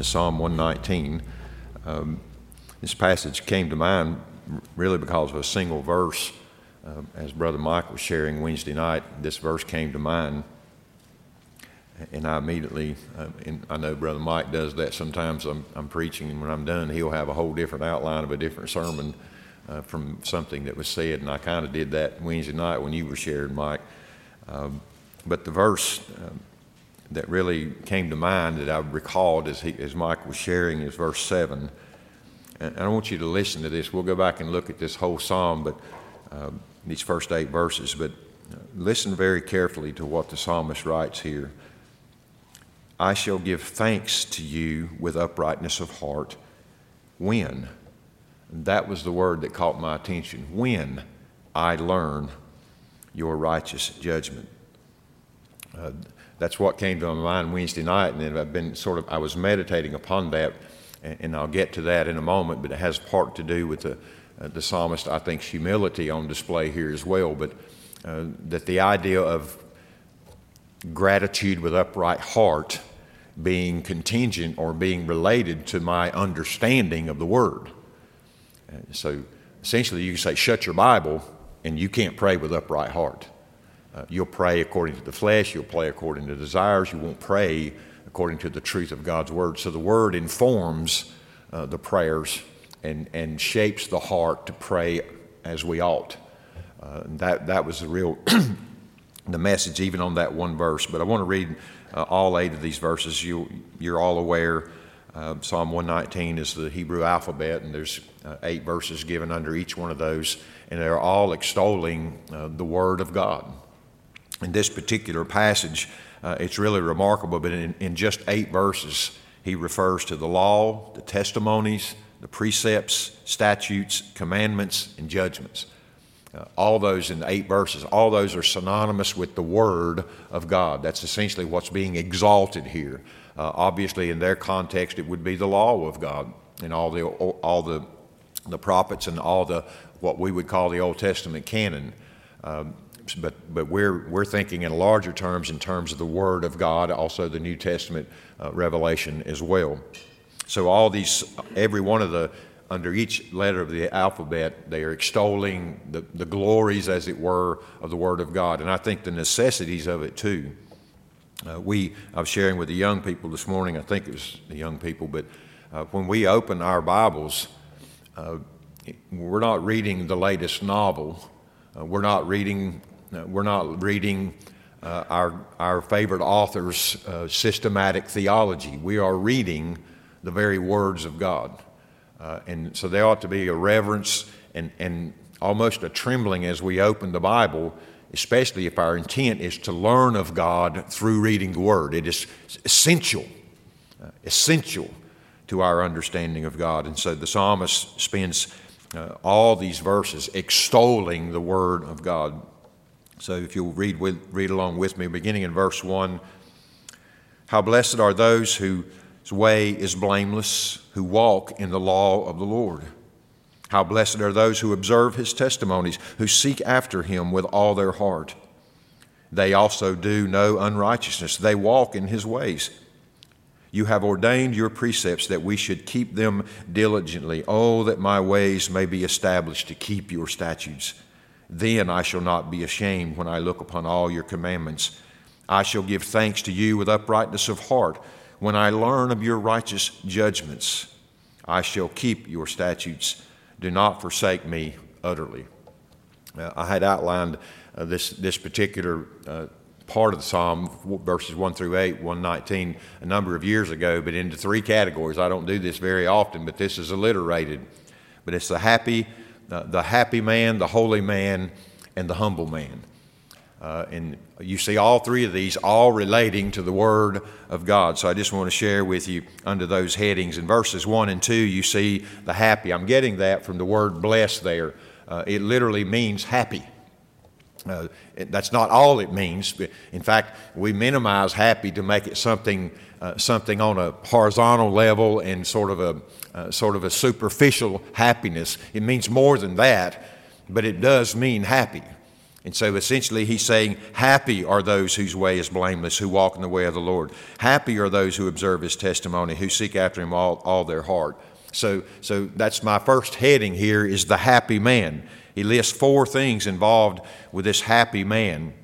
to Psalm 119. Um, this passage came to mind really because of a single verse. Uh, as Brother Mike was sharing Wednesday night, this verse came to mind. And I immediately, uh, and I know Brother Mike does that sometimes. I'm, I'm, preaching, and when I'm done, he'll have a whole different outline of a different sermon uh, from something that was said. And I kind of did that Wednesday night when you were sharing, Mike. Um, but the verse um, that really came to mind that I recalled as, he, as Mike was sharing is verse 7. And I want you to listen to this. We'll go back and look at this whole psalm, but uh, these first eight verses. But uh, listen very carefully to what the psalmist writes here. I shall give thanks to you with uprightness of heart. When? that was the word that caught my attention. When I learn your righteous judgment. Uh, that's what came to my mind Wednesday night, and then I've been sort of I was meditating upon that, and, and I'll get to that in a moment. But it has part to do with the uh, the psalmist, I think, humility on display here as well. But uh, that the idea of gratitude with upright heart being contingent or being related to my understanding of the word. Uh, so essentially, you can say, shut your Bible, and you can't pray with upright heart. Uh, you'll pray according to the flesh, you'll pray according to desires, you won't pray according to the truth of God's word. So the word informs uh, the prayers and, and shapes the heart to pray as we ought. Uh, that, that was the real the message, even on that one verse. But I want to read uh, all eight of these verses. You, you're all aware uh, Psalm 119 is the Hebrew alphabet, and there's uh, eight verses given under each one of those, and they're all extolling uh, the Word of God in this particular passage, uh, it's really remarkable, but in, in just eight verses, he refers to the law, the testimonies, the precepts, statutes, commandments, and judgments. Uh, all those in eight verses, all those are synonymous with the Word of God. That's essentially what's being exalted here. Uh, obviously, in their context, it would be the law of God and all the all the the prophets and all the what we would call the Old Testament canon. Um, but, but we're, we're thinking in larger terms in terms of the Word of God, also the New Testament uh, revelation as well. So, all these, every one of the, under each letter of the alphabet, they are extolling the, the glories, as it were, of the Word of God. And I think the necessities of it too. Uh, we, I was sharing with the young people this morning, I think it was the young people, but uh, when we open our Bibles, uh, we're not reading the latest novel. Uh, we're not reading we're not reading uh, our, our favorite author's uh, systematic theology. We are reading the very words of God. Uh, and so there ought to be a reverence and, and almost a trembling as we open the Bible, especially if our intent is to learn of God through reading the Word. It is essential, uh, essential to our understanding of God. And so the psalmist spends uh, all these verses extolling the Word of God. So if you'll read, with, read along with me, beginning in verse 1 How blessed are those whose way is blameless, who walk in the law of the Lord. How blessed are those who observe his testimonies, who seek after him with all their heart. They also do no unrighteousness, they walk in his ways. You have ordained your precepts that we should keep them diligently. Oh, that my ways may be established to keep your statutes. Then I shall not be ashamed when I look upon all your commandments. I shall give thanks to you with uprightness of heart. When I learn of your righteous judgments, I shall keep your statutes. Do not forsake me utterly. Uh, I had outlined uh, this, this particular uh, part of the psalm, verses 1 through 8, 119, a number of years ago, but into three categories. I don't do this very often, but this is alliterated. But it's the happy, the, happy man, the holy man, and the humble man. Uh, and you see all three of these all relating to the Word of God. So I just want to share with you under those headings. In verses 1 and 2, you see the happy. I'm getting that from the word blessed there. Uh, it literally means happy. Uh, that's not all it means. In fact, we minimize happy to make it something, uh, something on a horizontal level and sort of a uh, sort of a superficial happiness. It means more than that, but it does mean happy. And so essentially, he's saying, Happy are those whose way is blameless, who walk in the way of the Lord. Happy are those who observe his testimony, who seek after him all, all their heart. So, so that's my first heading here is the happy man. He lists four things involved with this happy man.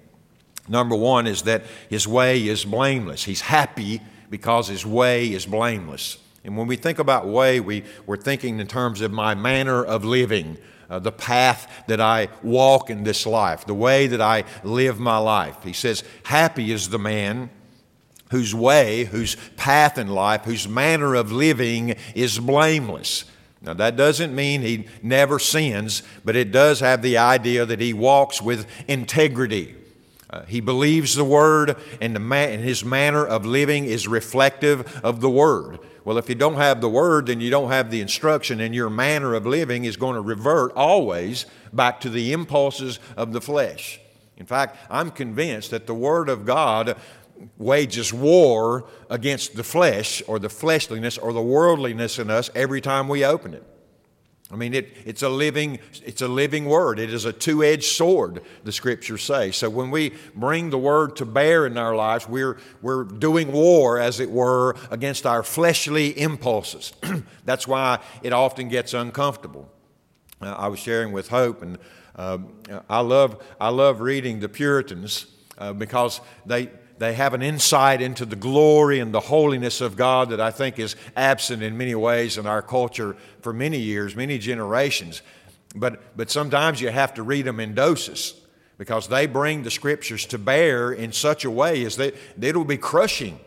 Number one is that his way is blameless. He's happy because his way is blameless. And when we think about way, we, we're thinking in terms of my manner of living, uh, the path that I walk in this life, the way that I live my life. He says, Happy is the man whose way, whose path in life, whose manner of living is blameless. Now, that doesn't mean he never sins, but it does have the idea that he walks with integrity. Uh, he believes the Word, and, the and his manner of living is reflective of the Word. Well, if you don't have the Word, then you don't have the instruction, and your manner of living is going to revert always back to the impulses of the flesh. In fact, I'm convinced that the Word of God wages war against the flesh or the fleshliness or the worldliness in us every time we open it. I mean, it, it's, a living, it's a living word. It is a two edged sword, the scriptures say. So when we bring the word to bear in our lives, we're, we're doing war, as it were, against our fleshly impulses. That's why it often gets uncomfortable. Uh, I was sharing with Hope, and uh, I, love, I love reading the Puritans uh, because they, they have an insight into the glory and the holiness of God that I think is absent in many ways in our culture for many years, many generations. But, but sometimes you have to read them in doses because they bring the scriptures to bear in such a way as that it'll be crushing.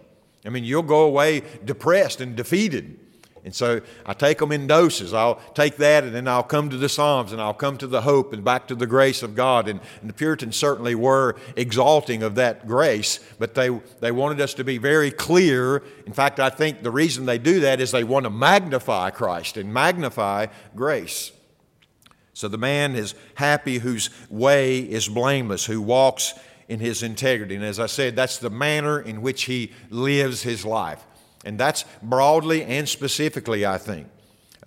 I mean, you'll go away depressed and defeated. And so I take them in doses. I'll take that and then I'll come to the Psalms and I'll come to the hope and back to the grace of God. And, and, the Puritans certainly were exalting of that grace, but they, they wanted us to be very clear. In fact, I think the reason they do that is they want to magnify Christ and magnify grace. So the man is happy whose way is blameless, who walks in his integrity. And as I said, that's the manner in which he lives his life. And that's broadly and specifically, I think.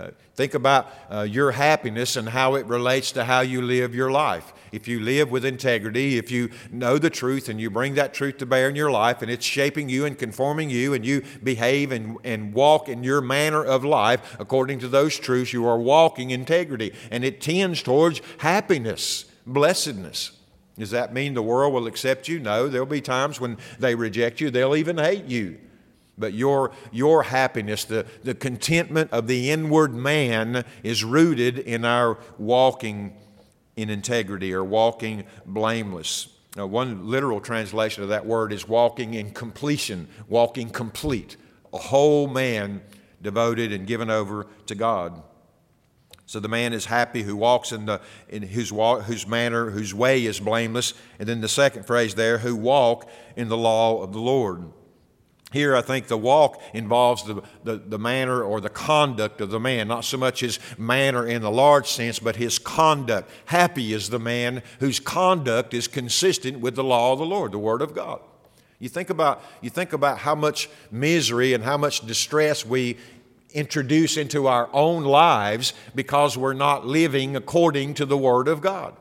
Uh, think about uh, your happiness and how it relates to how you live your life. If you live with integrity, if you know the truth and you bring that truth to bear in your life and it's shaping you and conforming you and you behave and, and walk in your manner of life according to those truths, you are walking integrity and it tends towards happiness, blessedness. Does that mean the world will accept you? No, there'll be times when they reject you, they'll even hate you. But your, your happiness, the, the contentment of the inward man, is rooted in our walking in integrity or walking blameless. Now, one literal translation of that word is walking in completion, walking complete, a whole man devoted and given over to God. So the man is happy who walks in, the, in whose, walk, whose manner, whose way is blameless. And then the second phrase there, who walk in the law of the Lord. Here, I think the walk involves the, the, the, manner or the conduct of the man, not so much his manner in the large sense, but his conduct. Happy is the man whose conduct is consistent with the law of the Lord, the Word of God. You think about, you think about how much misery and how much distress we introduce into our own lives because we're not living according to the Word of God.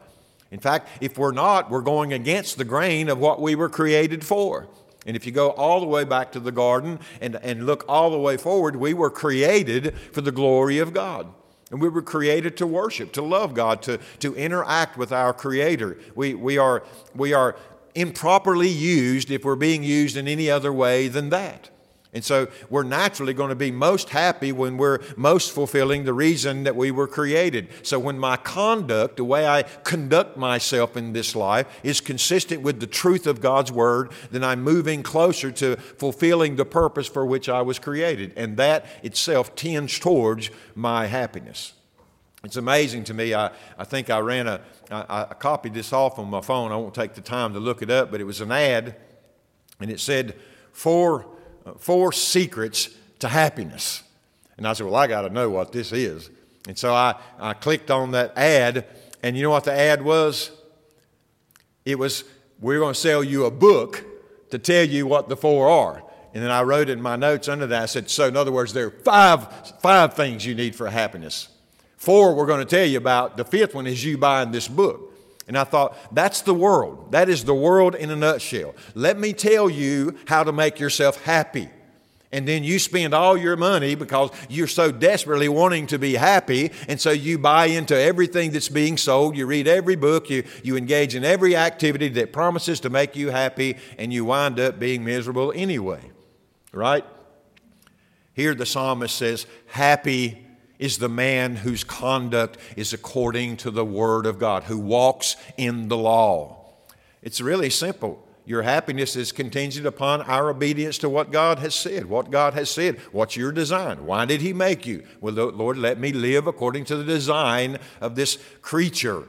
In fact, if we're not, we're going against the grain of what we were created for. And if you go all the way back to the garden and, and look all the way forward, we were created for the glory of God. And we were created to worship, to love God, to, to interact with our Creator. We, we, are, we are improperly used if we're being used in any other way than that. And so we're naturally going to be most happy when we're most fulfilling the reason that we were created. So when my conduct, the way I conduct myself in this life, is consistent with the truth of God's Word, then I'm moving closer to fulfilling the purpose for which I was created. And that itself tends towards my happiness. It's amazing to me. I, I think I ran a, I, I copied this off on my phone. I won't take the time to look it up, but it was an ad, and it said, For four secrets to happiness. And I said, Well, I got to know what this is. And so I, I clicked on that ad, and you know what the ad was? It was, We're going to sell you a book to tell you what the four are. And then I wrote in my notes under that, I said, So, in other words, there are five, five things you need for happiness. Four we're going to tell you about. The fifth one is you buying this book. And I thought, that's the world. That is the world in a nutshell. Let me tell you how to make yourself happy. And then you spend all your money because you're so desperately wanting to be happy. And so you buy into everything that's being sold. You read every book. You, you engage in every activity that promises to make you happy. And you wind up being miserable anyway. Right? Here the psalmist says, Happy is the man whose conduct is according to the word of God, who walks in the law. It's really simple. Your happiness is contingent upon our obedience to what God has said. What God has said. What's your design? Why did He make you? Well, Lord, let me live according to the design of this creature.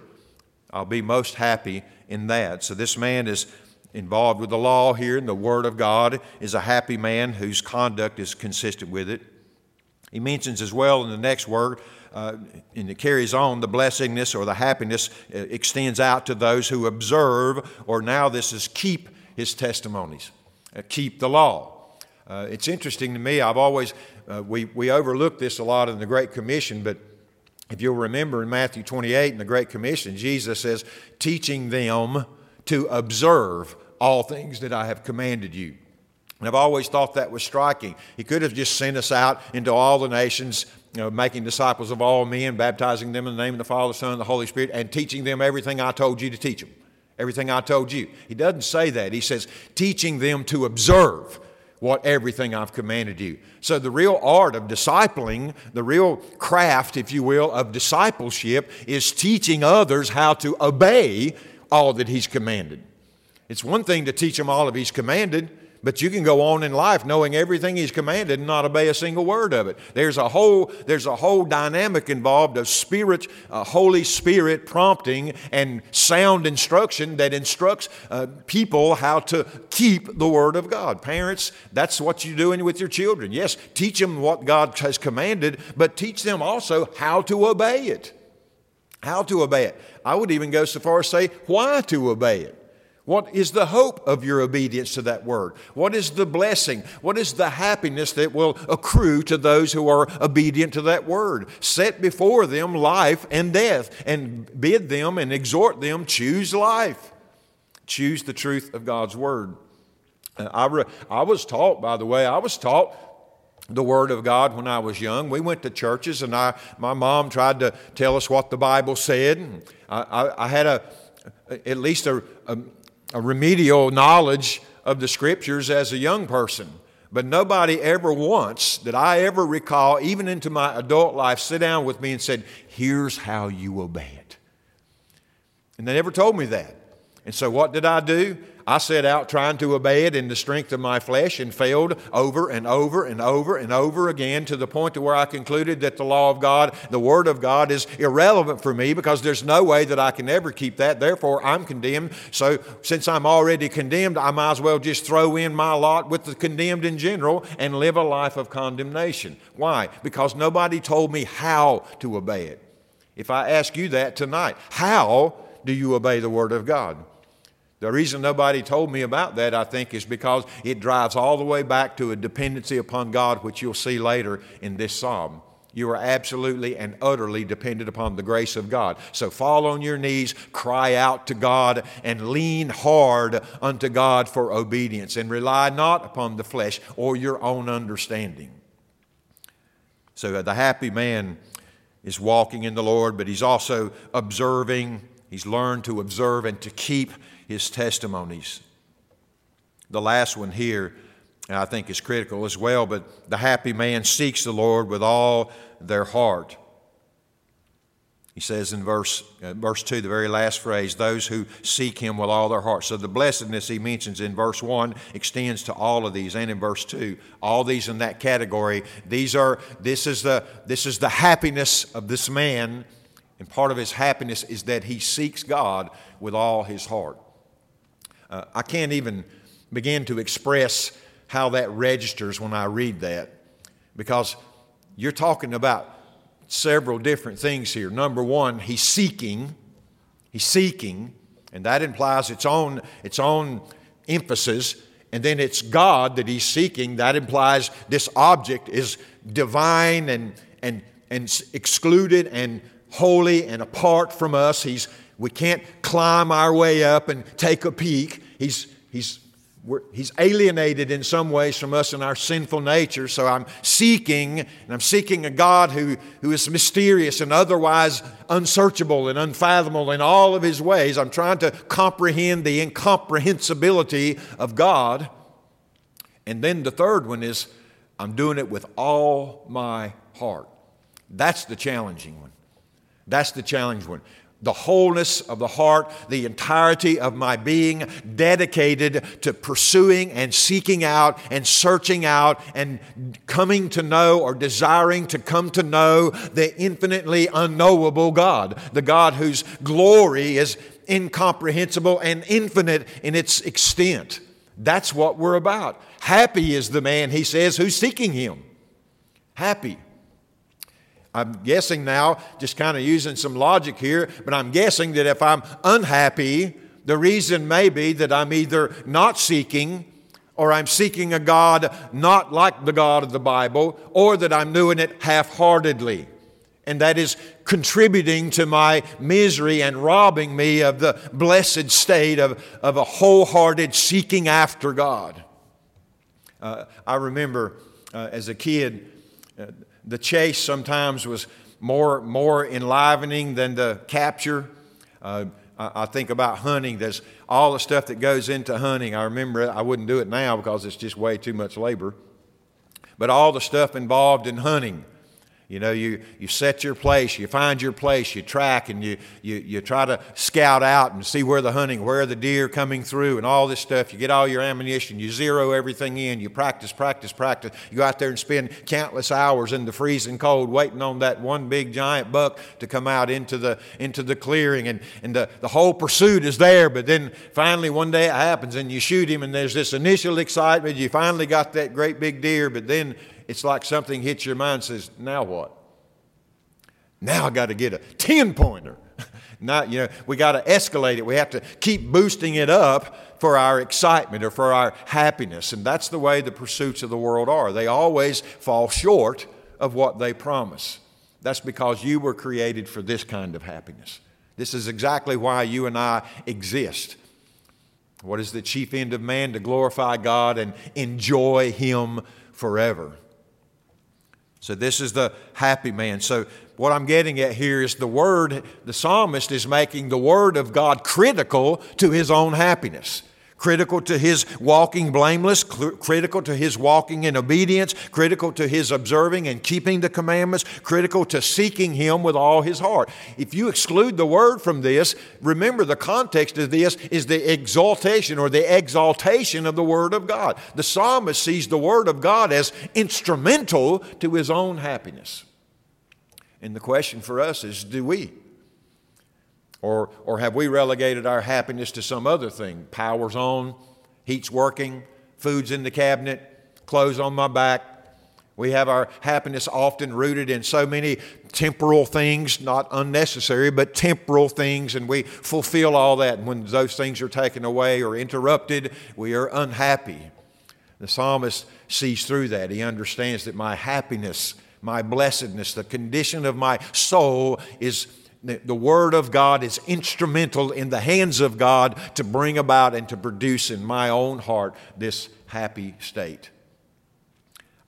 I'll be most happy in that. So, this man is involved with the law here, and the Word of God is a happy man whose conduct is consistent with it. He mentions as well in the next word, uh, and it carries on, the blessingness or the happiness uh, extends out to those who observe, or now this is keep his testimonies, uh, keep the law. Uh, it's interesting to me, I've always, uh, we, we overlook this a lot in the Great Commission, but if you'll remember in Matthew 28 in the Great Commission, Jesus says, teaching them to observe all things that I have commanded you. And I've always thought that was striking. He could have just sent us out into all the nations, you know, making disciples of all men, baptizing them in the name of the Father, the Son, and the Holy Spirit, and teaching them everything I told you to teach them. Everything I told you. He doesn't say that. He says, teaching them to observe what everything I've commanded you. So, the real art of discipling, the real craft, if you will, of discipleship is teaching others how to obey all that He's commanded. It's one thing to teach them all of He's commanded, but you can go on in life knowing everything He's commanded and not obey a single word of it. There's a whole, there's a whole dynamic involved of spirit, uh, Holy Spirit prompting and sound instruction that instructs uh, people how to keep the Word of God. Parents, that's what you're doing with your children. Yes, teach them what God has commanded, but teach them also how to obey it. How to obey it. I would even go so far as say why to obey it. What is the hope of your obedience to that word? What is the blessing? What is the happiness that will accrue to those who are obedient to that word? Set before them life and death, and bid them and exhort them choose life. Choose the truth of God's word. Uh, I, re- I was taught, by the way, I was taught the Word of God when I was young. We went to churches, and I, my mom tried to tell us what the Bible said. I, I, I had a, at least a, a a remedial knowledge of the scriptures as a young person. But nobody ever once that I ever recall, even into my adult life, sit down with me and said, Here's how you obey it. And they never told me that. And so what did I do? I set out trying to obey it in the strength of my flesh and failed over and over and over and over again to the point to where I concluded that the law of God, the Word of God, is irrelevant for me because there's no way that I can ever keep that. Therefore, I'm condemned. So, since I'm already condemned, I might as well just throw in my lot with the condemned in general and live a life of condemnation. Why? Because nobody told me how to obey it. If I ask you that tonight, how do you obey the Word of God? The reason nobody told me about that, I think, is because it drives all the way back to a dependency upon God, which you'll see later in this psalm. You are absolutely and utterly dependent upon the grace of God. So fall on your knees, cry out to God, and lean hard unto God for obedience, and rely not upon the flesh or your own understanding. So the happy man is walking in the Lord, but he's also observing. He's learned to observe and to keep his testimonies. The last one here, I think, is critical as well, but the happy man seeks the Lord with all their heart. He says in verse, uh, verse 2, the very last phrase, those who seek him with all their heart. So the blessedness he mentions in verse 1 extends to all of these, and in verse 2, all these in that category. These are, this is the, this is the happiness of this man, and part of his happiness is that he seeks God with all his heart. Uh, I can't even begin to express how that registers when I read that because you're talking about several different things here. Number one, he's seeking, he's seeking, and that implies its own, its own emphasis. And then it's God that he's seeking. That implies this object is divine and, and, and excluded and holy and apart from us. He's We can't climb our way up and take a peek. He's, he's, he's alienated in some ways from us and our sinful nature. So I'm seeking, and I'm seeking a God who, who is mysterious and otherwise unsearchable and unfathomable in all of his ways. I'm trying to comprehend the incomprehensibility of God. And then the third one is I'm doing it with all my heart. That's the challenging one. That's the challenging one the wholeness of the heart, the entirety of my being dedicated to pursuing and seeking out and searching out and coming to know or desiring to come to know the infinitely unknowable God, the God whose glory is incomprehensible and infinite in its extent. That's what we're about. Happy is the man, he says, who's seeking him. Happy. I'm guessing now, just kind of using some logic here, but I'm guessing that if I'm unhappy, the reason may be that I'm either not seeking or I'm seeking a God not like the God of the Bible, or that I'm doing it half heartedly. And that is contributing to my misery and robbing me of the blessed state of, of a wholehearted seeking after God. Uh, I remember uh, as a kid, uh, the chase sometimes was more, more enlivening than the capture. Uh, I, think about hunting. There's all the stuff that goes into hunting. I remember I wouldn't do it now because it's just way too much labor. But all the stuff involved in hunting you know, you, you set your place, you find your place, you track, and you, you, you try to scout out and see where the hunting, where the deer coming through, and all this stuff. You get all your ammunition, you zero everything in, you practice, practice, practice. You go out there and spend countless hours in the freezing cold waiting on that one big giant buck to come out into the, into the clearing. And, and the, the whole pursuit is there, but then finally one day it happens and you shoot him, and there's this initial excitement. You finally got that great big deer, but then it's like something hits your mind and says, now what? Now I got to get a 10 pointer. Not, you know, we got to escalate it. We have to keep boosting it up for our excitement or for our happiness. And that's the way the pursuits of the world are. They always fall short of what they promise. That's because you were created for this kind of happiness. This is exactly why you and I exist. What is the chief end of man? To glorify God and enjoy Him forever. So, this is the happy man. So, what I'm getting at here is the word, the psalmist is making the word of God critical to his own happiness critical to his walking blameless, critical to his walking in obedience, critical to his observing and keeping the commandments, critical to seeking him with all his heart. If you exclude the word from this, remember the context of this is the exaltation or the exaltation of the word of God. The psalmist sees the word of God as instrumental to his own happiness. And the question for us is do we? Or, or have we relegated our happiness to some other thing? Power's on, heat's working, food's in the cabinet, clothes on my back. We have our happiness often rooted in so many temporal things, not unnecessary, but temporal things, and we fulfill all that. And when those things are taken away or interrupted, we are unhappy. The psalmist sees through that. He understands that my happiness, my blessedness, the condition of my soul is the Word of God is instrumental in the hands of God to bring about and to produce in my own heart this happy state.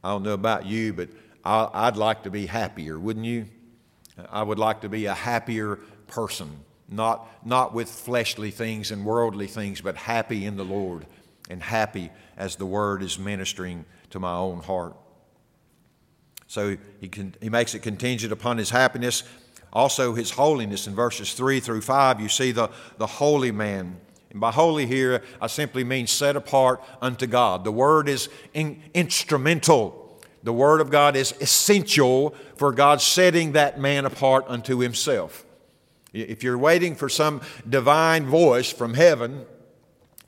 I don't know about you, but I'd like to be happier, wouldn't you? I would like to be a happier person, not, not with fleshly things and worldly things, but happy in the Lord and happy as the Word is ministering to my own heart. So he, can, he makes it contingent upon his happiness also, his holiness in verses 3 through 5, you see the, the holy man. And by holy here, I simply mean set apart unto God. The word is in, instrumental. The word of God is essential for God setting that man apart unto himself. If you're waiting for some divine voice from heaven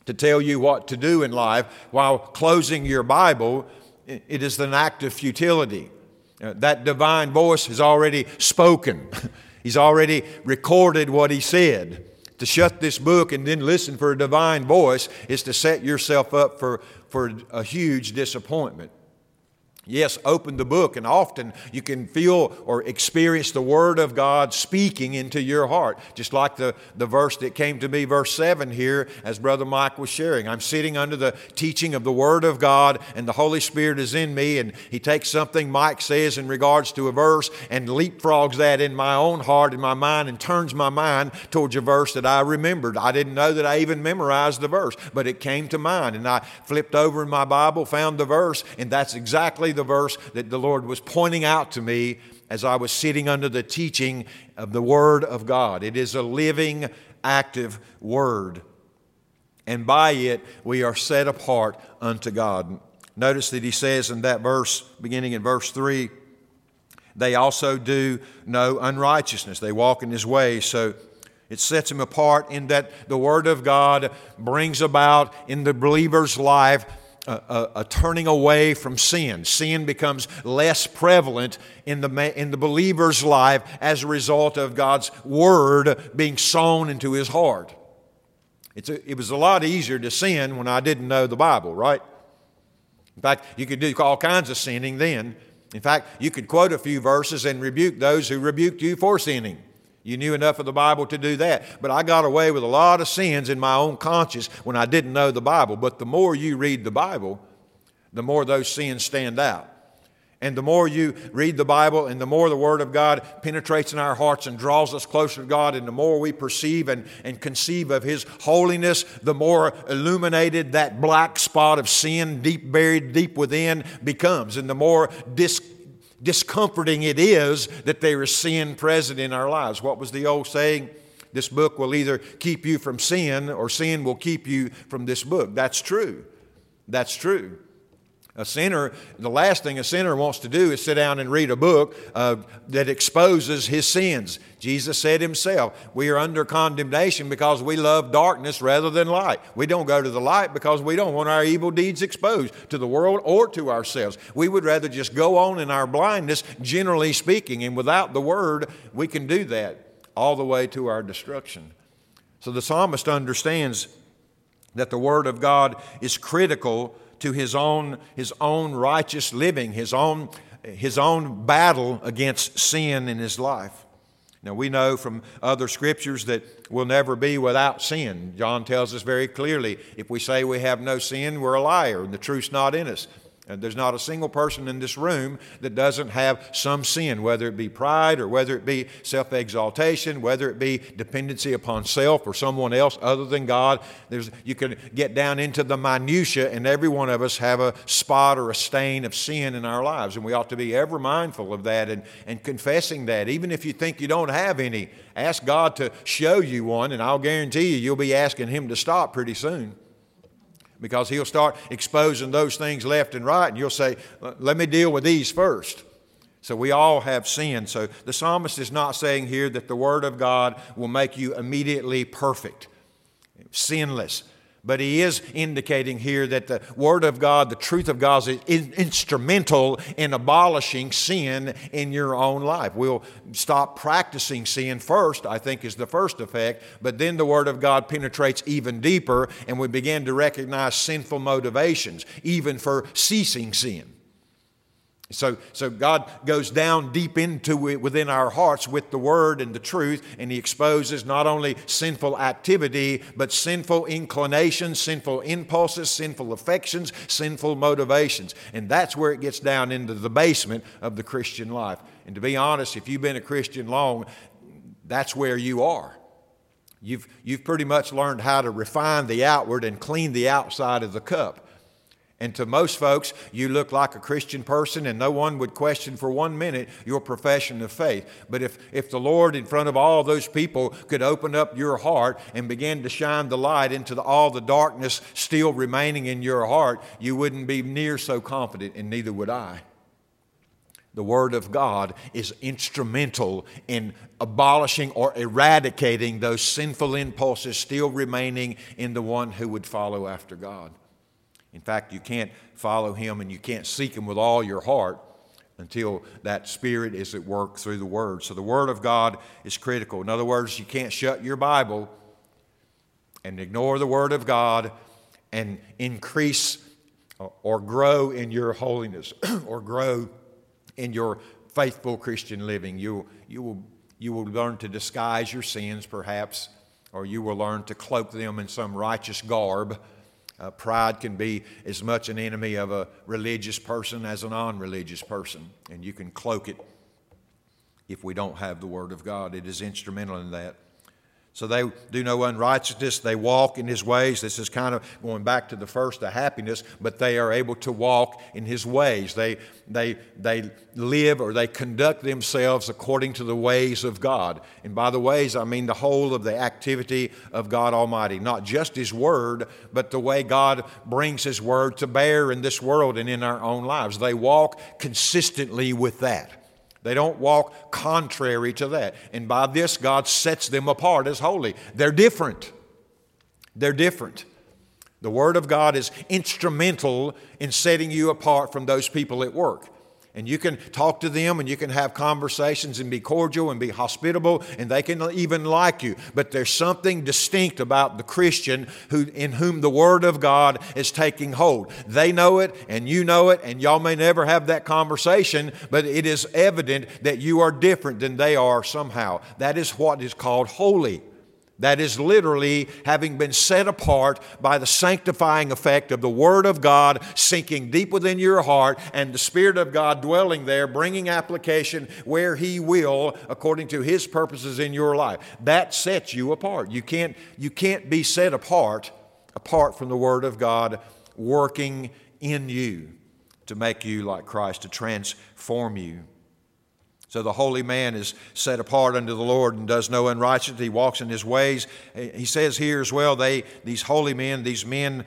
to tell you what to do in life while closing your Bible, it is an act of futility. Uh, that divine voice has already spoken. He's already recorded what he said. To shut this book and then listen for a divine voice is to set yourself up for, for a huge disappointment. Yes, open the book, and often you can feel or experience the Word of God speaking into your heart. Just like the, the verse that came to me, verse 7 here, as Brother Mike was sharing. I'm sitting under the teaching of the Word of God, and the Holy Spirit is in me, and He takes something Mike says in regards to a verse and leapfrogs that in my own heart, in my mind, and turns my mind towards a verse that I remembered. I didn't know that I even memorized the verse, but it came to mind, and I flipped over in my Bible, found the verse, and that's exactly the verse that the Lord was pointing out to me as I was sitting under the teaching of the Word of God. It is a living, active Word. And by it, we are set apart unto God. Notice that he says in that verse, beginning in verse 3, they also do no unrighteousness. They walk in his ways. So it sets him apart in that the Word of God brings about in the believer's life a, a, turning away from sin. Sin becomes less prevalent in the, in the believer's life as a result of God's word being sown into his heart. It's a, it was a lot easier to sin when I didn't know the Bible, right? In fact, you could do all kinds of sinning then. In fact, you could quote a few verses and rebuke those who rebuked you for sinning. You knew enough of the Bible to do that. But I got away with a lot of sins in my own conscience when I didn't know the Bible. But the more you read the Bible, the more those sins stand out. And the more you read the Bible and the more the Word of God penetrates in our hearts and draws us closer to God, and the more we perceive and, and conceive of His holiness, the more illuminated that black spot of sin deep buried deep within becomes, and the more dis- discomforting it is that there is sin present in our lives. What was the old saying? This book will either keep you from sin or sin will keep you from this book. That's true. That's true. A sinner, the last thing a sinner wants to do is sit down and read a book uh, that exposes his sins. Jesus said himself, We are under condemnation because we love darkness rather than light. We don't go to the light because we don't want our evil deeds exposed to the world or to ourselves. We would rather just go on in our blindness, generally speaking, and without the word, we can do that all the way to our destruction. So the psalmist understands that the word of God is critical to his own, his own righteous living, his own, his own battle against sin in his life. Now, we know from other scriptures that we'll never be without sin. John tells us very clearly if we say we have no sin, we're a liar and the truth's not in us. And there's not a single person in this room that doesn't have some sin, whether it be pride or whether it be self exaltation, whether it be dependency upon self or someone else other than God. There's, you can get down into the minutiae, and every one of us have a spot or a stain of sin in our lives. And we ought to be ever mindful of that and, and confessing that. Even if you think you don't have any, ask God to show you one, and I'll guarantee you, you'll be asking Him to stop pretty soon because he'll start exposing those things left and right, and you'll say, Let me deal with these first. So we all have sin. So the psalmist is not saying here that the Word of God will make you immediately perfect, sinless. But he is indicating here that the Word of God, the truth of God, is instrumental in abolishing sin in your own life. We'll stop practicing sin first, I think, is the first effect, but then the Word of God penetrates even deeper, and we begin to recognize sinful motivations, even for ceasing sin. So, so God goes down deep into it within our hearts with the Word and the truth, and He exposes not only sinful activity, but sinful inclinations, sinful impulses, sinful affections, sinful motivations. And that's where it gets down into the basement of the Christian life. And to be honest, if you've been a Christian long, that's where you are. You've, you've pretty much learned how to refine the outward and clean the outside of the cup. And to most folks, you look like a Christian person, and no one would question for one minute your profession of faith. But if, if the Lord, in front of all those people, could open up your heart and begin to shine the light into the, all the darkness still remaining in your heart, you wouldn't be near so confident, and neither would I. The Word of God is instrumental in abolishing or eradicating those sinful impulses still remaining in the one who would follow after God. In fact, you can't follow Him and you can't seek Him with all your heart until that Spirit is at work through the Word. So the Word of God is critical. In other words, you can't shut your Bible and ignore the Word of God and increase or grow in your holiness or grow in your faithful Christian living. You, you, will, you will learn to disguise your sins, perhaps, or you will learn to cloak them in some righteous garb. Uh, pride can be as much an enemy of a religious person as a non religious person, and you can cloak it if we don't have the Word of God. It is instrumental in that. So they do no unrighteousness. They walk in his ways. This is kind of going back to the first, the happiness, but they are able to walk in his ways. They, they, they live or they conduct themselves according to the ways of God. And by the ways, I mean the whole of the activity of God Almighty, not just his word, but the way God brings his word to bear in this world and in our own lives. They walk consistently with that. They don't walk contrary to that. And by this, God sets them apart as holy. They're different. They're different. The Word of God is instrumental in setting you apart from those people at work. And you can talk to them and you can have conversations and be cordial and be hospitable and they can even like you. But there's something distinct about the Christian who, in whom the Word of God is taking hold. They know it and you know it, and y'all may never have that conversation, but it is evident that you are different than they are somehow. That is what is called holy. That is literally having been set apart by the sanctifying effect of the Word of God sinking deep within your heart and the Spirit of God dwelling there, bringing application where He will according to His purposes in your life. That sets you apart. You can't, you can't be set apart apart from the Word of God working in you to make you like Christ, to transform you. So the holy man is set apart unto the Lord and does no unrighteousness. He walks in his ways. He says here as well, they, these holy men, these men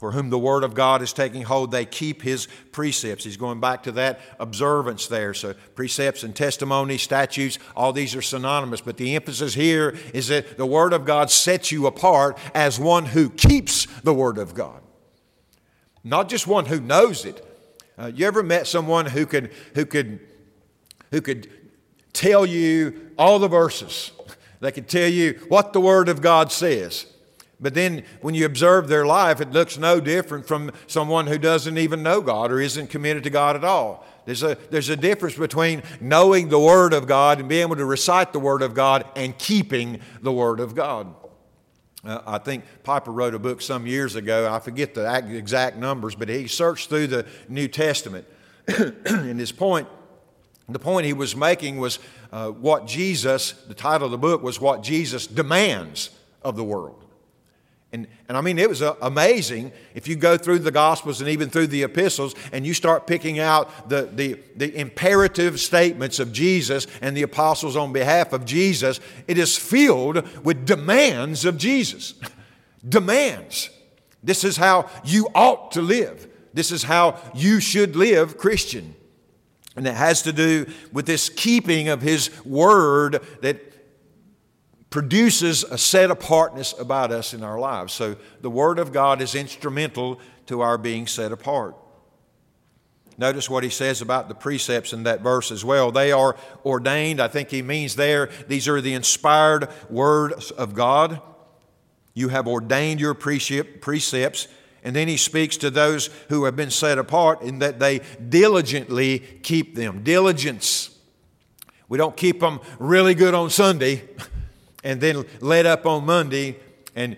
for whom the word of God is taking hold, they keep his precepts. He's going back to that observance there. So precepts and testimony, statutes, all these are synonymous. But the emphasis here is that the word of God sets you apart as one who keeps the word of God. Not just one who knows it. Uh, you ever met someone who could, who could who could tell you all the verses. They could tell you what the Word of God says. But then when you observe their life, it looks no different from someone who doesn't even know God or isn't committed to God at all. There's a, there's a difference between knowing the Word of God and being able to recite the Word of God and keeping the Word of God. Uh, I think Piper wrote a book some years ago. I forget the exact numbers, but he searched through the New Testament. and his point the point he was making was uh, what Jesus, the title of the book was what Jesus demands of the world. And, and I mean, it was uh, amazing if you go through the Gospels and even through the epistles and you start picking out the, the, the imperative statements of Jesus and the apostles on behalf of Jesus, it is filled with demands of Jesus. demands. This is how you ought to live. This is how you should live, Christian. And it has to do with this keeping of His Word that produces a set apartness about us in our lives. So the Word of God is instrumental to our being set apart. Notice what he says about the precepts in that verse as well. They are ordained. I think he means there, these are the inspired words of God. You have ordained your precepts and then he speaks to those who have been set apart in that they diligently keep them. Diligence. We don't keep them really good on Sunday and then let up on Monday and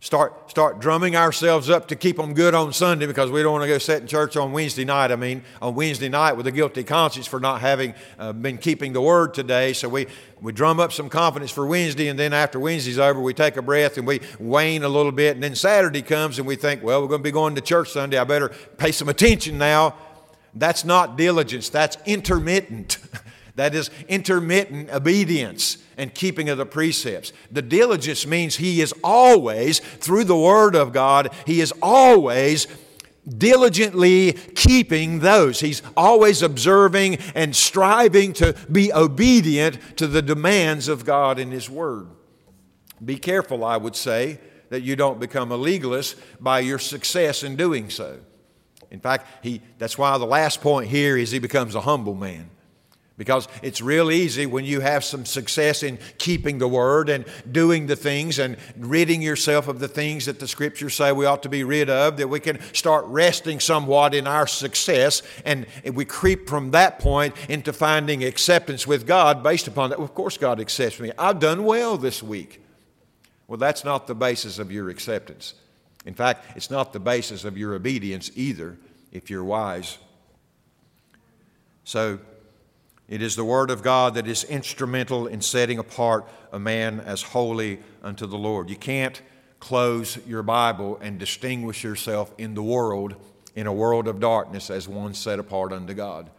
start, start drumming ourselves up to keep them good on Sunday because we don't want to go sit in church on Wednesday night. I mean, on Wednesday night with a guilty conscience for not having uh, been keeping the word today. So we, we drum up some confidence for Wednesday, and then after Wednesday's over, we take a breath and we wane a little bit. And then Saturday comes and we think, well, we're going to be going to church Sunday. I better pay some attention now. That's not diligence, that's intermittent. that is intermittent obedience and keeping of the precepts. The diligence means he is always, through the Word of God, he is always diligently keeping those. He's always observing and striving to be obedient to the demands of God in His Word. Be careful, I would say, that you don't become a legalist by your success in doing so. In fact, he, that's why the last point here is he becomes a humble man Because it's real easy when you have some success in keeping the word and doing the things and ridding yourself of the things that the scriptures say we ought to be rid of, that we can start resting somewhat in our success and we creep from that point into finding acceptance with God based upon that. Well, of course, God accepts me. I've done well this week. Well, that's not the basis of your acceptance. In fact, it's not the basis of your obedience either, if you're wise. So, it is the Word of God that is instrumental in setting apart a man as holy unto the Lord. You can't close your Bible and distinguish yourself in the world, in a world of darkness, as one set apart unto God,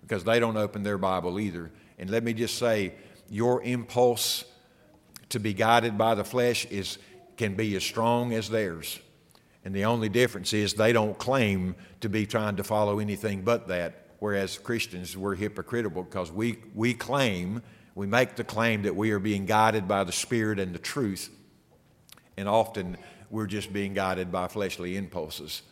because they don't open their Bible either. And let me just say, your impulse to be guided by the flesh is, can be as strong as theirs. And the only difference is they don't claim to be trying to follow anything but that whereas Christians, we're hypocritical because we, we claim, we make the claim that we are being guided by the Spirit and the truth, and often we're just being guided by fleshly impulses.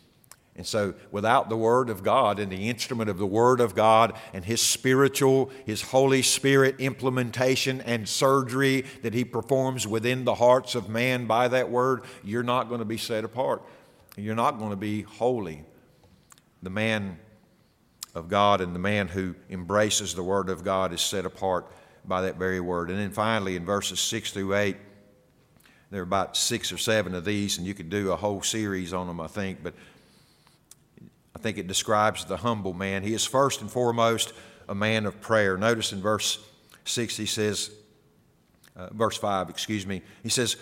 And so, without the Word of God and the instrument of the Word of God and His spiritual, His Holy Spirit implementation and surgery that He performs within the hearts of man by that Word, you're not going to be set apart. You're not going to be holy. The man of God, and the man who embraces the Word of God is set apart by that very Word. And then finally, in verses 6 through 8, there are about six or seven of these, and you could do a whole series on them, I think, but I think it describes the humble man. He is first and foremost a man of prayer. Notice in verse 6, he says, uh, verse 5, excuse me, he says,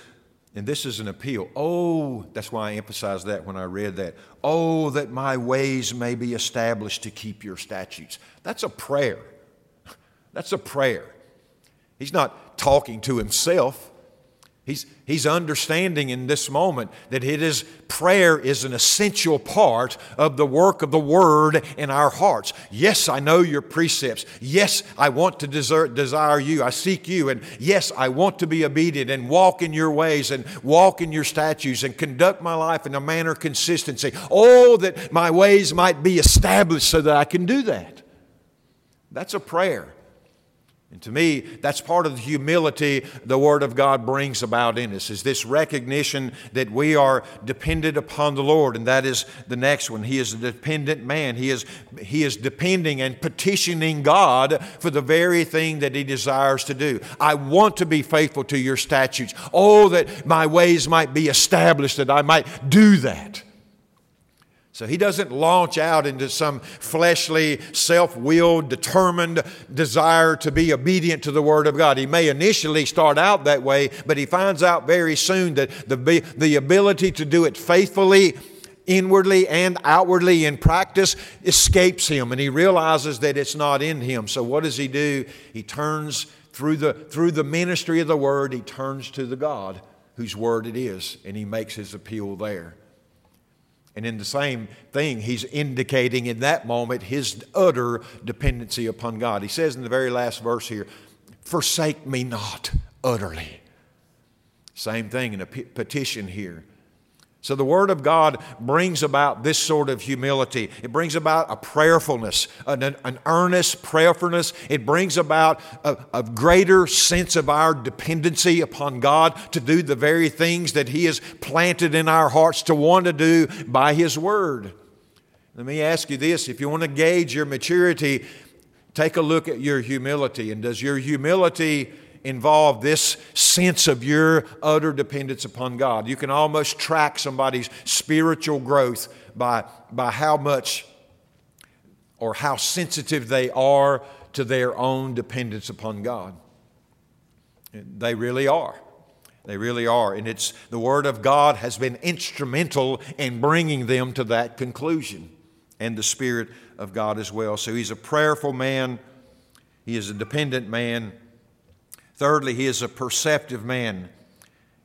and this is an appeal. Oh, that's why I emphasized that when I read that. Oh, that my ways may be established to keep your statutes. That's a prayer. That's a prayer. He's not talking to himself. He's, he's understanding in this moment that it is prayer is an essential part of the work of the Word in our hearts. Yes, I know your precepts. Yes, I want to desert, desire you. I seek you. And yes, I want to be obedient and walk in your ways and walk in your statutes and conduct my life in a manner consistency. Oh, that my ways might be established so that I can do that. That's a prayer. And to me, that's part of the humility the Word of God brings about in us, is this recognition that we are dependent upon the Lord. And that is the next one. He is a dependent man. He is, he is depending and petitioning God for the very thing that he desires to do. I want to be faithful to your statutes. Oh, that my ways might be established, that I might do that. So he doesn't launch out into some fleshly, self willed, determined desire to be obedient to the Word of God. He may initially start out that way, but he finds out very soon that the, the ability to do it faithfully, inwardly, and outwardly in practice escapes him, and he realizes that it's not in him. So what does he do? He turns through the, through the ministry of the Word, he turns to the God whose Word it is, and he makes his appeal there. And in the same thing, he's indicating in that moment his utter dependency upon God. He says in the very last verse here, Forsake me not utterly. Same thing in a petition here. So the Word of God brings about this sort of humility. It brings about a prayerfulness, an, an earnest prayerfulness. It brings about a, a, greater sense of our dependency upon God to do the very things that He has planted in our hearts to want to do by His Word. Let me ask you this if you want to gauge your maturity, take a look at your humility. And does your humility involve this sense of your utter dependence upon God. You can almost track somebody's spiritual growth by, by how much or how sensitive they are to their own dependence upon God. They really are. They really are. And it's the Word of God has been instrumental in bringing them to that conclusion, and the Spirit of God as well. So he's a prayerful man, he is a dependent man Thirdly, he is a perceptive man.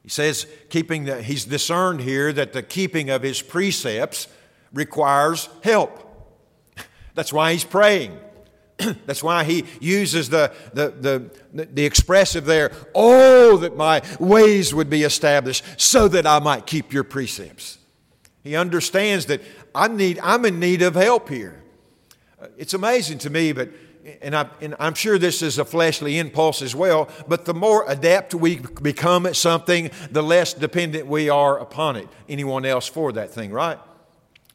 He says, keeping the, he's discerned here that the keeping of his precepts requires help. That's why he's praying. That's why he uses the, the, the, the, expressive there, oh, that my ways would be established so that I might keep your precepts. He understands that I need, I'm in need of help here. Uh, it's amazing to me, but and, I, I'm sure this is a fleshly impulse as well, but the more adept we become at something, the less dependent we are upon it, anyone else for that thing, right?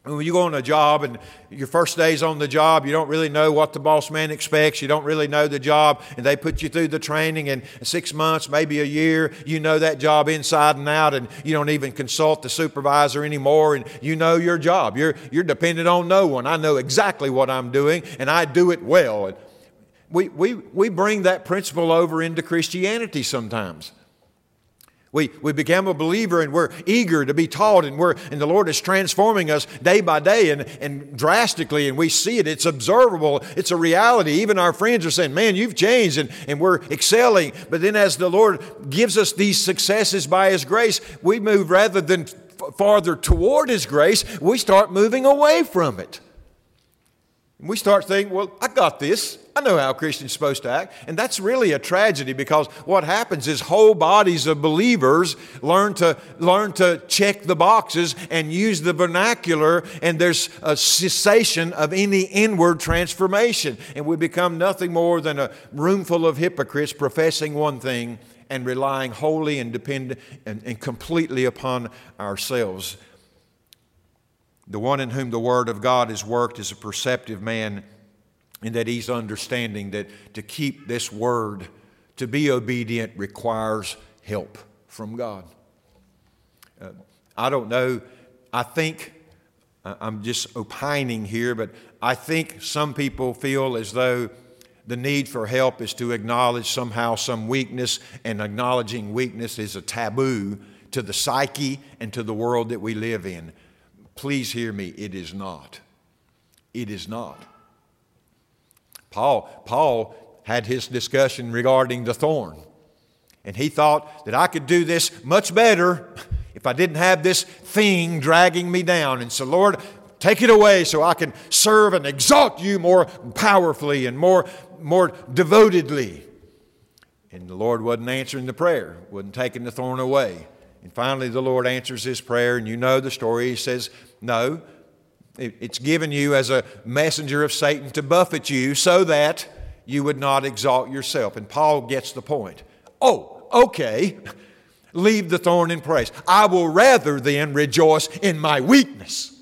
When you go on a job and your first day's on the job, you don't really know what the boss man expects. You don't really know the job, and they put you through the training. And six months, maybe a year, you know that job inside and out, and you don't even consult the supervisor anymore. And you know your job. You're you're dependent on no one. I know exactly what I'm doing, and I do it well. And we we we bring that principle over into Christianity sometimes. We, we become a believer and we're eager to be taught, and, we're, and the Lord is transforming us day by day and, and drastically, and we see it. It's observable, it's a reality. Even our friends are saying, Man, you've changed, and, and we're excelling. But then, as the Lord gives us these successes by His grace, we move rather than farther toward His grace, we start moving away from it. And we start thinking, Well, I got this. I know how a Christian's supposed to act. And that's really a tragedy because what happens is whole bodies of believers learn to, learn to check the boxes and use the vernacular, and there's a cessation of any inward transformation. And we become nothing more than a room full of hypocrites professing one thing and relying wholly and dependent and, and completely upon ourselves. The one in whom the Word of God is worked is a perceptive man and that he's understanding that to keep this word, to be obedient, requires help from God. Uh, I don't know. I think, I'm just opining here, but I think some people feel as though the need for help is to acknowledge somehow some weakness, and acknowledging weakness is a taboo to the psyche and to the world that we live in. Please hear me, it is not. It is not. Paul, Paul had his discussion regarding the thorn. And he thought that I could do this much better if I didn't have this thing dragging me down. And so, Lord, take it away so I can serve and exalt you more powerfully and more, more devotedly. And the Lord wasn't answering the prayer, wasn't taking the thorn away. And finally, the Lord answers his prayer, and you know the story. He says, No, it's given you as a messenger of Satan to buffet you so that you would not exalt yourself. And Paul gets the point. Oh, okay. Leave the thorn in place. I will rather then rejoice in my weakness.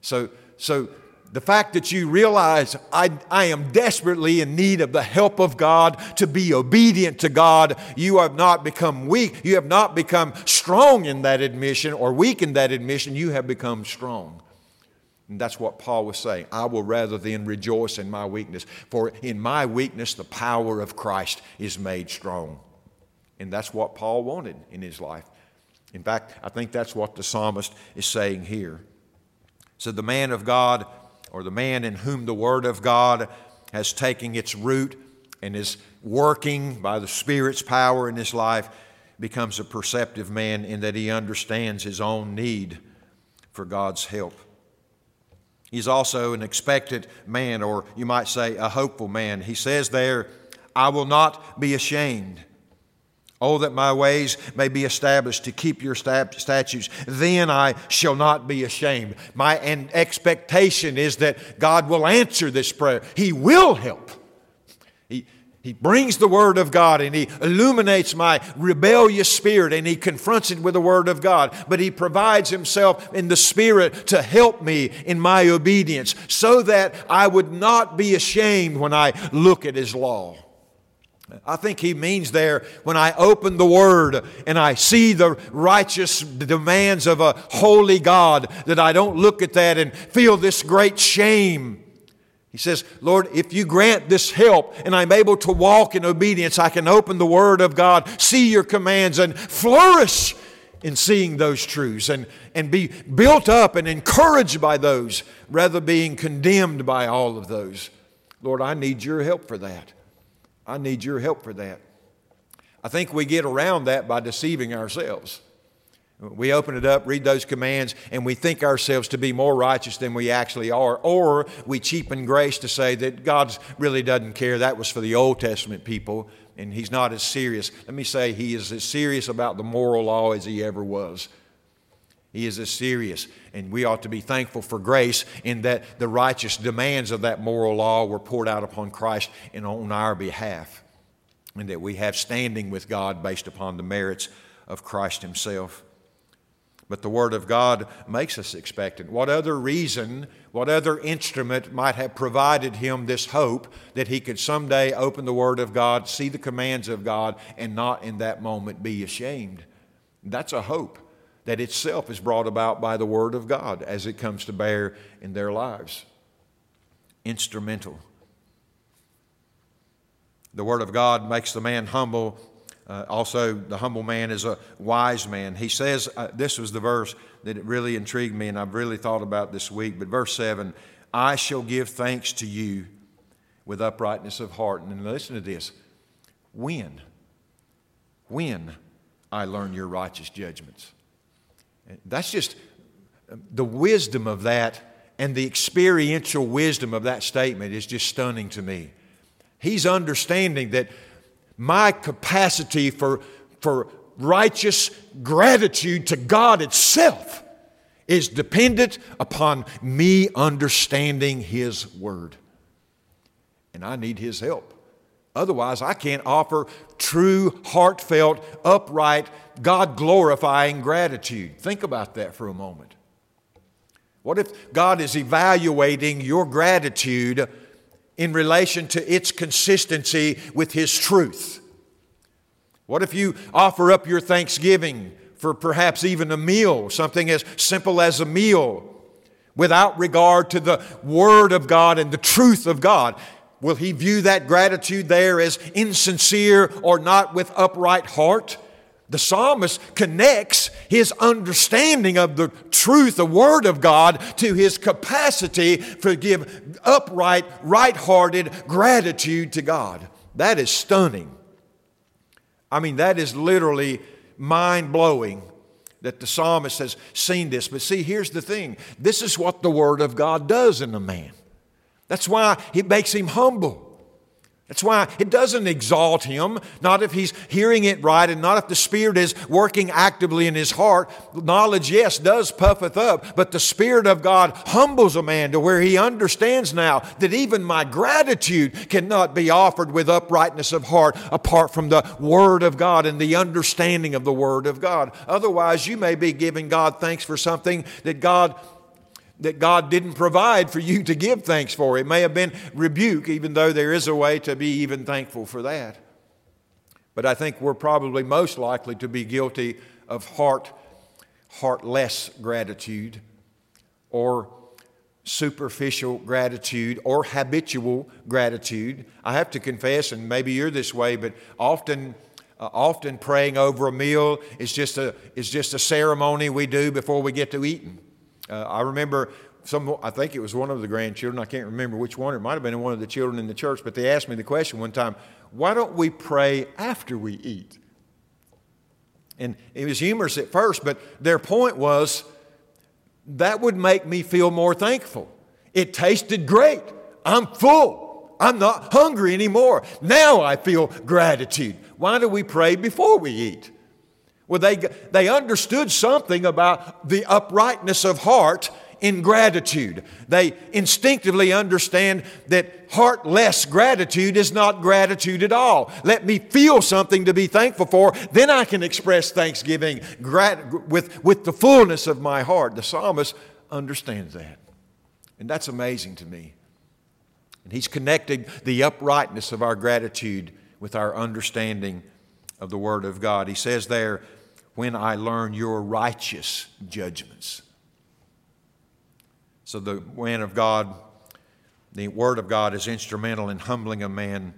So, so the fact that you realize I, I am desperately in need of the help of God to be obedient to God, you have not become weak. You have not become strong in that admission or weak in that admission. You have become strong. And that's what Paul was saying. I will rather than rejoice in my weakness, for in my weakness the power of Christ is made strong. And that's what Paul wanted in his life. In fact, I think that's what the psalmist is saying here. So the man of God, or the man in whom the word of God has taken its root and is working by the Spirit's power in his life, becomes a perceptive man in that he understands his own need for God's help. He's also an expectant man, or you might say a hopeful man. He says there, I will not be ashamed. Oh, that my ways may be established to keep your statutes. Then I shall not be ashamed. My expectation is that God will answer this prayer. He will help. He, brings the Word of God and He illuminates my rebellious spirit and He confronts it with the Word of God. But He provides Himself in the Spirit to help me in my obedience so that I would not be ashamed when I look at His law. I think he means there when I open the Word and I see the righteous demands of a holy God, that I don't look at that and feel this great shame he says, Lord, if you grant this help and I'm able to walk in obedience, I can open the Word of God, see your commands, and flourish in seeing those truths and, and be built up and encouraged by those rather being condemned by all of those. Lord, I need your help for that. I need your help for that. I think we get around that by deceiving ourselves. We open it up, read those commands, and we think ourselves to be more righteous than we actually are. Or we cheapen grace to say that God really doesn't care. That was for the Old Testament people, and He's not as serious. Let me say, He is as serious about the moral law as He ever was. He is as serious, and we ought to be thankful for grace in that the righteous demands of that moral law were poured out upon Christ and on our behalf, and that we have standing with God based upon the merits of Christ Himself. But the Word of God makes us expectant. What other reason, what other instrument might have provided him this hope that he could someday open the Word of God, see the commands of God, and not in that moment be ashamed? That's a hope that itself is brought about by the Word of God as it comes to bear in their lives. Instrumental. The Word of God makes the man humble. Uh, also, the humble man is a wise man. He says, uh, this was the verse that really intrigued me, and I've really thought about this week. But verse 7 I shall give thanks to you with uprightness of heart. And listen to this when? When I learn your righteous judgments. That's just the wisdom of that and the experiential wisdom of that statement is just stunning to me. He's understanding that my capacity for, for righteous gratitude to God itself is dependent upon me understanding His Word. And I need His help. Otherwise, I can't offer true, heartfelt, upright, God glorifying gratitude. Think about that for a moment. What if God is evaluating your gratitude in relation to its consistency with His truth? What if you offer up your thanksgiving for perhaps even a meal, something as simple as a meal, without regard to the Word of God and the truth of God? Will he view that gratitude there as insincere or not with upright heart? The psalmist connects his understanding of the truth, the Word of God, to his capacity to give upright, right hearted gratitude to God. That is stunning. I mean, that is literally mind blowing that the psalmist has seen this. But see, here's the thing this is what the Word of God does in a man. That's why it makes him humble. That's why it doesn't exalt him, not if he's hearing it right and not if the Spirit is working actively in his heart. Knowledge, yes, does puffeth up, but the Spirit of God humbles a man to where he understands now that even my gratitude cannot be offered with uprightness of heart apart from the Word of God and the understanding of the Word of God. Otherwise, you may be giving God thanks for something that God that God didn't provide for you to give thanks for. It may have been rebuke, even though there is a way to be even thankful for that. But I think we're probably most likely to be guilty of heart, heartless gratitude or superficial gratitude or habitual gratitude. I have to confess, and maybe you're this way, but often. Uh, often praying over a meal is just a, is just a ceremony we do before we get to eating. Uh, I remember some, I think it was one of the grandchildren, I can't remember which one, it might have been one of the children in the church, but they asked me the question one time why don't we pray after we eat? And it was humorous at first, but their point was that would make me feel more thankful. It tasted great. I'm full. I'm not hungry anymore. Now I feel gratitude. Why do we pray before we eat? Well, they, they understood something about the uprightness of heart in gratitude. They instinctively understand that heartless gratitude is not gratitude at all. Let me feel something to be thankful for, then I can express thanksgiving grat- with, with the fullness of my heart. The psalmist understands that. And that's amazing to me. And he's connecting the uprightness of our gratitude with our understanding of the Word of God. He says there, when I learn your righteous judgments. So the man of God, the Word of God is instrumental in humbling a man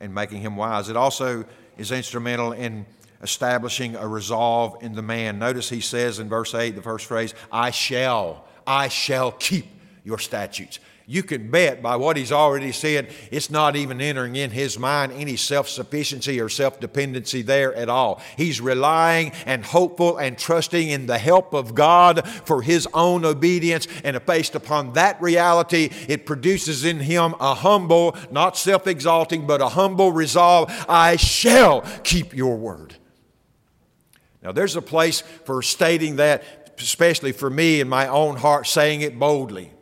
and making him wise. It also is instrumental in establishing a resolve in the man. Notice he says in verse 8, the first phrase, I shall, I shall keep your statutes you can bet by what he's already said, it's not even entering in his mind any self sufficiency or self dependency there at all. He's relying and hopeful and trusting in the help of God for his own obedience. And based upon that reality, it produces in him a humble, not self exalting, but a humble resolve I shall keep your word. Now, there's a place for stating that especially for me in my own heart, saying it boldly.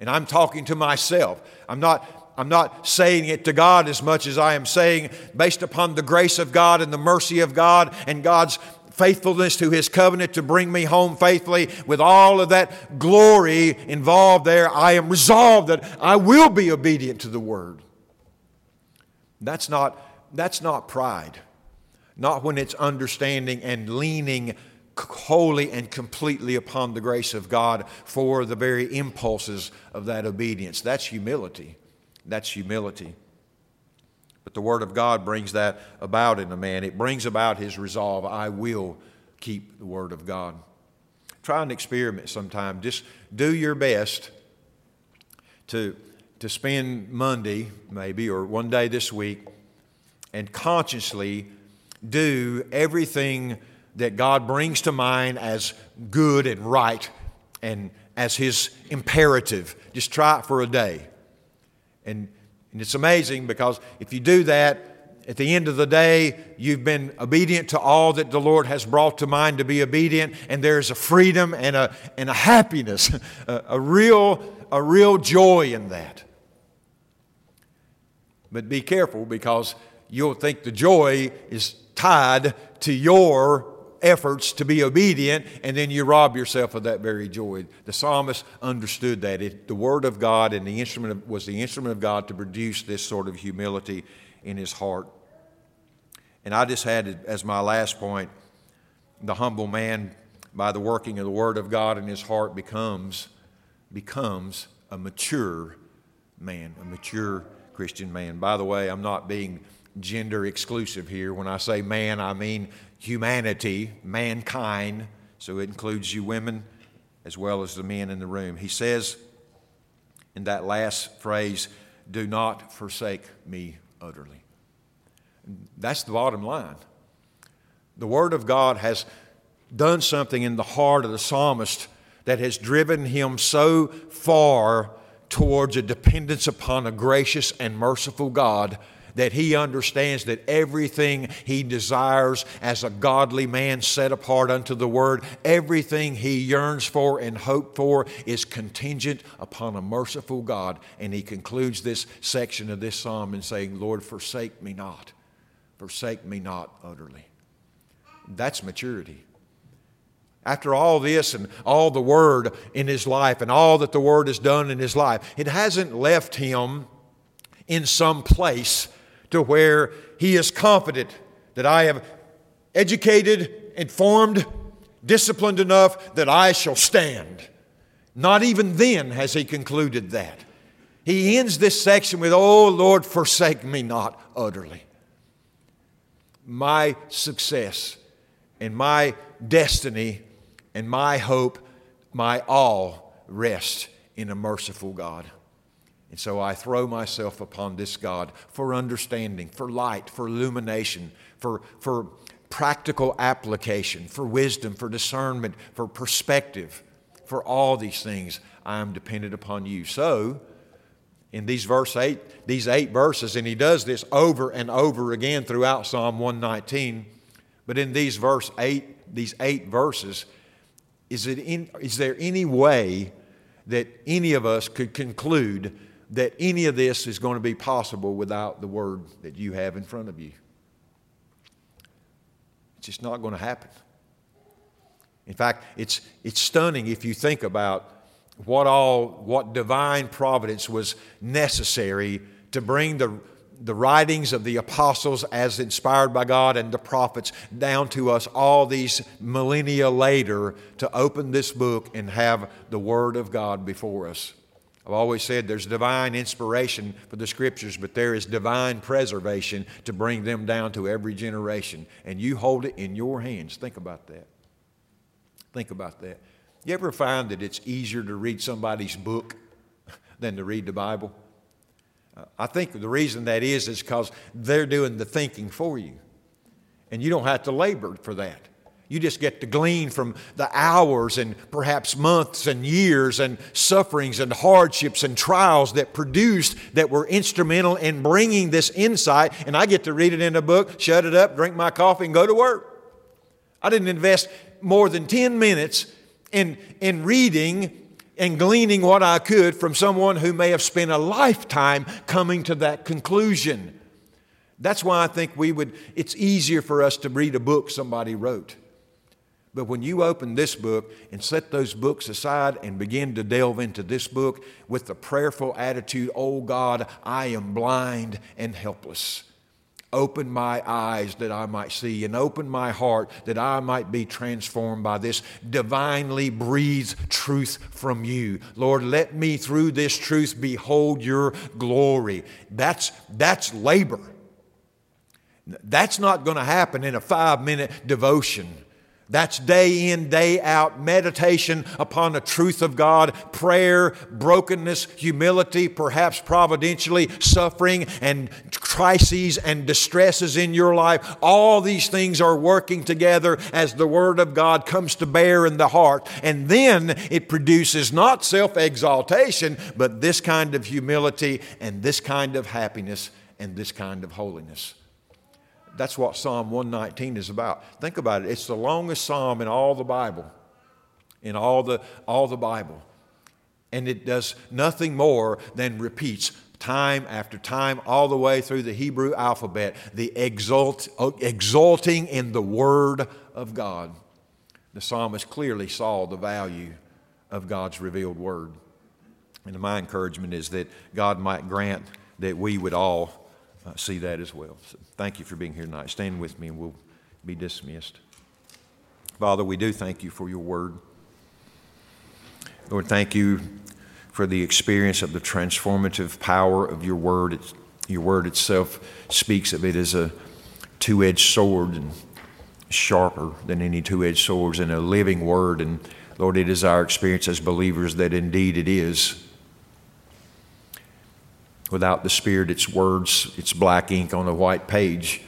And I'm talking to myself. I'm not I'm not saying it to God as much as I am saying, based upon the grace of God and the mercy of God and God's faithfulness to His covenant to bring me home faithfully, with all of that glory involved there, I am resolved that I will be obedient to the Word. That's not, that's not pride, not when it's understanding and leaning wholly and completely upon the grace of God for the very impulses of that obedience. That's humility. That's humility. But the Word of God brings that about in a man. It brings about his resolve I will keep the Word of God. Try an experiment sometime. Just do your best to, to spend Monday, maybe, or one day this week, and consciously do everything that God brings to mind as good and right and as His imperative. Just try it for a day. And, and it's amazing because if you do that, at the end of the day, you've been obedient to all that the Lord has brought to mind to be obedient, and there's a freedom and a, and a happiness, a, a, real, a real joy in that. But be careful because you'll think the joy is tied to your efforts to be obedient, and then you rob yourself of that very joy. The psalmist understood that. It, the Word of God and the instrument of, was the instrument of God to produce this sort of humility in his heart. And I just had as my last point the humble man, by the working of the Word of God in his heart, becomes, becomes a mature man, a mature Christian man. By the way, I'm not being gender exclusive here. When I say man, I mean humanity, mankind, so it includes you women as well as the men in the room. He says in that last phrase, Do not forsake me utterly. That's the bottom line. The Word of God has done something in the heart of the psalmist that has driven him so far towards a dependence upon a gracious and merciful God that he understands that everything he desires as a godly man set apart unto the Word, everything he yearns for and hopes for is contingent upon a merciful God. And he concludes this section of this psalm in saying, Lord, forsake me not. Forsake me not utterly. That's maturity. After all this and all the Word in his life and all that the Word has done in his life, it hasn't left him in some place to where he is confident that I have educated, informed, disciplined enough that I shall stand. Not even then has he concluded that. He ends this section with, Oh Lord, forsake me not utterly. My success and my destiny and my hope, my all rest in a merciful God. And so I throw myself upon this God for understanding, for light, for illumination, for, for practical application, for wisdom, for discernment, for perspective. For all these things, I am dependent upon you. So, in these verse eight, these eight verses, and he does this over and over again throughout Psalm 119. But in these verse eight, these eight verses, is, it in, is there any way that any of us could conclude that any of this is going to be possible without the word that you have in front of you. It's just not going to happen. In fact, it's, it's stunning if you think about what all, what divine providence was necessary to bring the, the writings of the apostles as inspired by God and the prophets down to us all these millennia later to open this book and have the Word of God before us. I've always said there's divine inspiration for the scriptures, but there is divine preservation to bring them down to every generation. And you hold it in your hands. Think about that. Think about that. You ever find that it's easier to read somebody's book than to read the Bible? Uh, I think the reason that is is because they're doing the thinking for you. And you don't have to labor for that. You just get to glean from the hours and perhaps months and years and sufferings and hardships and trials that produced, that were instrumental in bringing this insight. And I get to read it in a book, shut it up, drink my coffee, and go to work. I didn't invest more than 10 minutes in, in reading and gleaning what I could from someone who may have spent a lifetime coming to that conclusion. That's why I think we would, it's easier for us to read a book somebody wrote. But when you open this book and set those books aside and begin to delve into this book with the prayerful attitude, Oh God, I am blind and helpless. Open my eyes that I might see, and open my heart that I might be transformed by this divinely breathed truth from you. Lord, let me through this truth behold your glory. That's, that's labor. That's not going to happen in a five minute devotion. That's day in, day out meditation upon the truth of God, prayer, brokenness, humility, perhaps providentially suffering and crises and distresses in your life. All these things are working together as the Word of God comes to bear in the heart. And then it produces not self exaltation, but this kind of humility and this kind of happiness and this kind of holiness. That's what Psalm 119 is about. Think about it. It's the longest psalm in all the Bible. In all the, all the Bible. And it does nothing more than repeats time after time, all the way through the Hebrew alphabet, the exult, exulting in the Word of God. The psalmist clearly saw the value of God's revealed Word. And my encouragement is that God might grant that we would all uh, see that as well. So thank you for being here tonight. Stand with me and we'll be dismissed. Father, we do thank you for your word. Lord, thank you for the experience of the transformative power of your word. It's, your word itself speaks of it as a two edged sword and sharper than any two edged swords and a living word. And Lord, it is our experience as believers that indeed it is. Without the Spirit, it's words, it's black ink on a white page.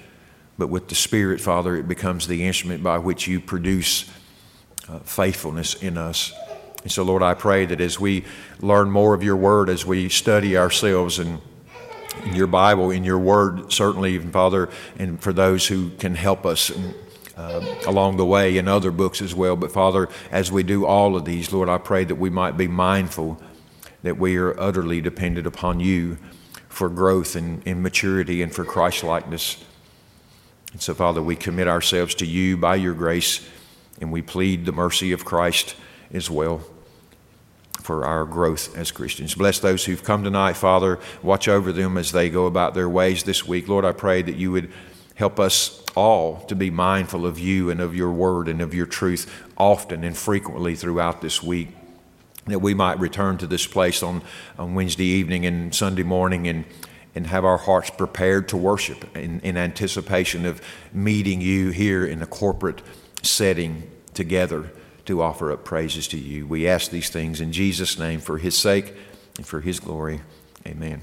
But with the Spirit, Father, it becomes the instrument by which you produce uh, faithfulness in us. And so, Lord, I pray that as we learn more of your word, as we study ourselves and in your Bible, in your word, certainly, even Father, and for those who can help us. Uh, along the way in other books as well. But Father, as we do all of these, Lord, I pray that we might be mindful that we are utterly dependent upon you for growth and, and maturity and for Christ likeness. And so, Father, we commit ourselves to you by your grace, and we plead the mercy of Christ as well for our growth as Christians. Bless those who've come tonight, Father. Watch over them as they go about their ways this week. Lord, I pray that you would help us all to be mindful of you and of your word and of your truth often and frequently throughout this week that we might return to this place on, on Wednesday evening and Sunday morning and, and have our hearts prepared to worship in, in anticipation of meeting you here in a corporate setting together to offer up praises to you. We ask these things in Jesus' name for his sake and for his glory. Amen.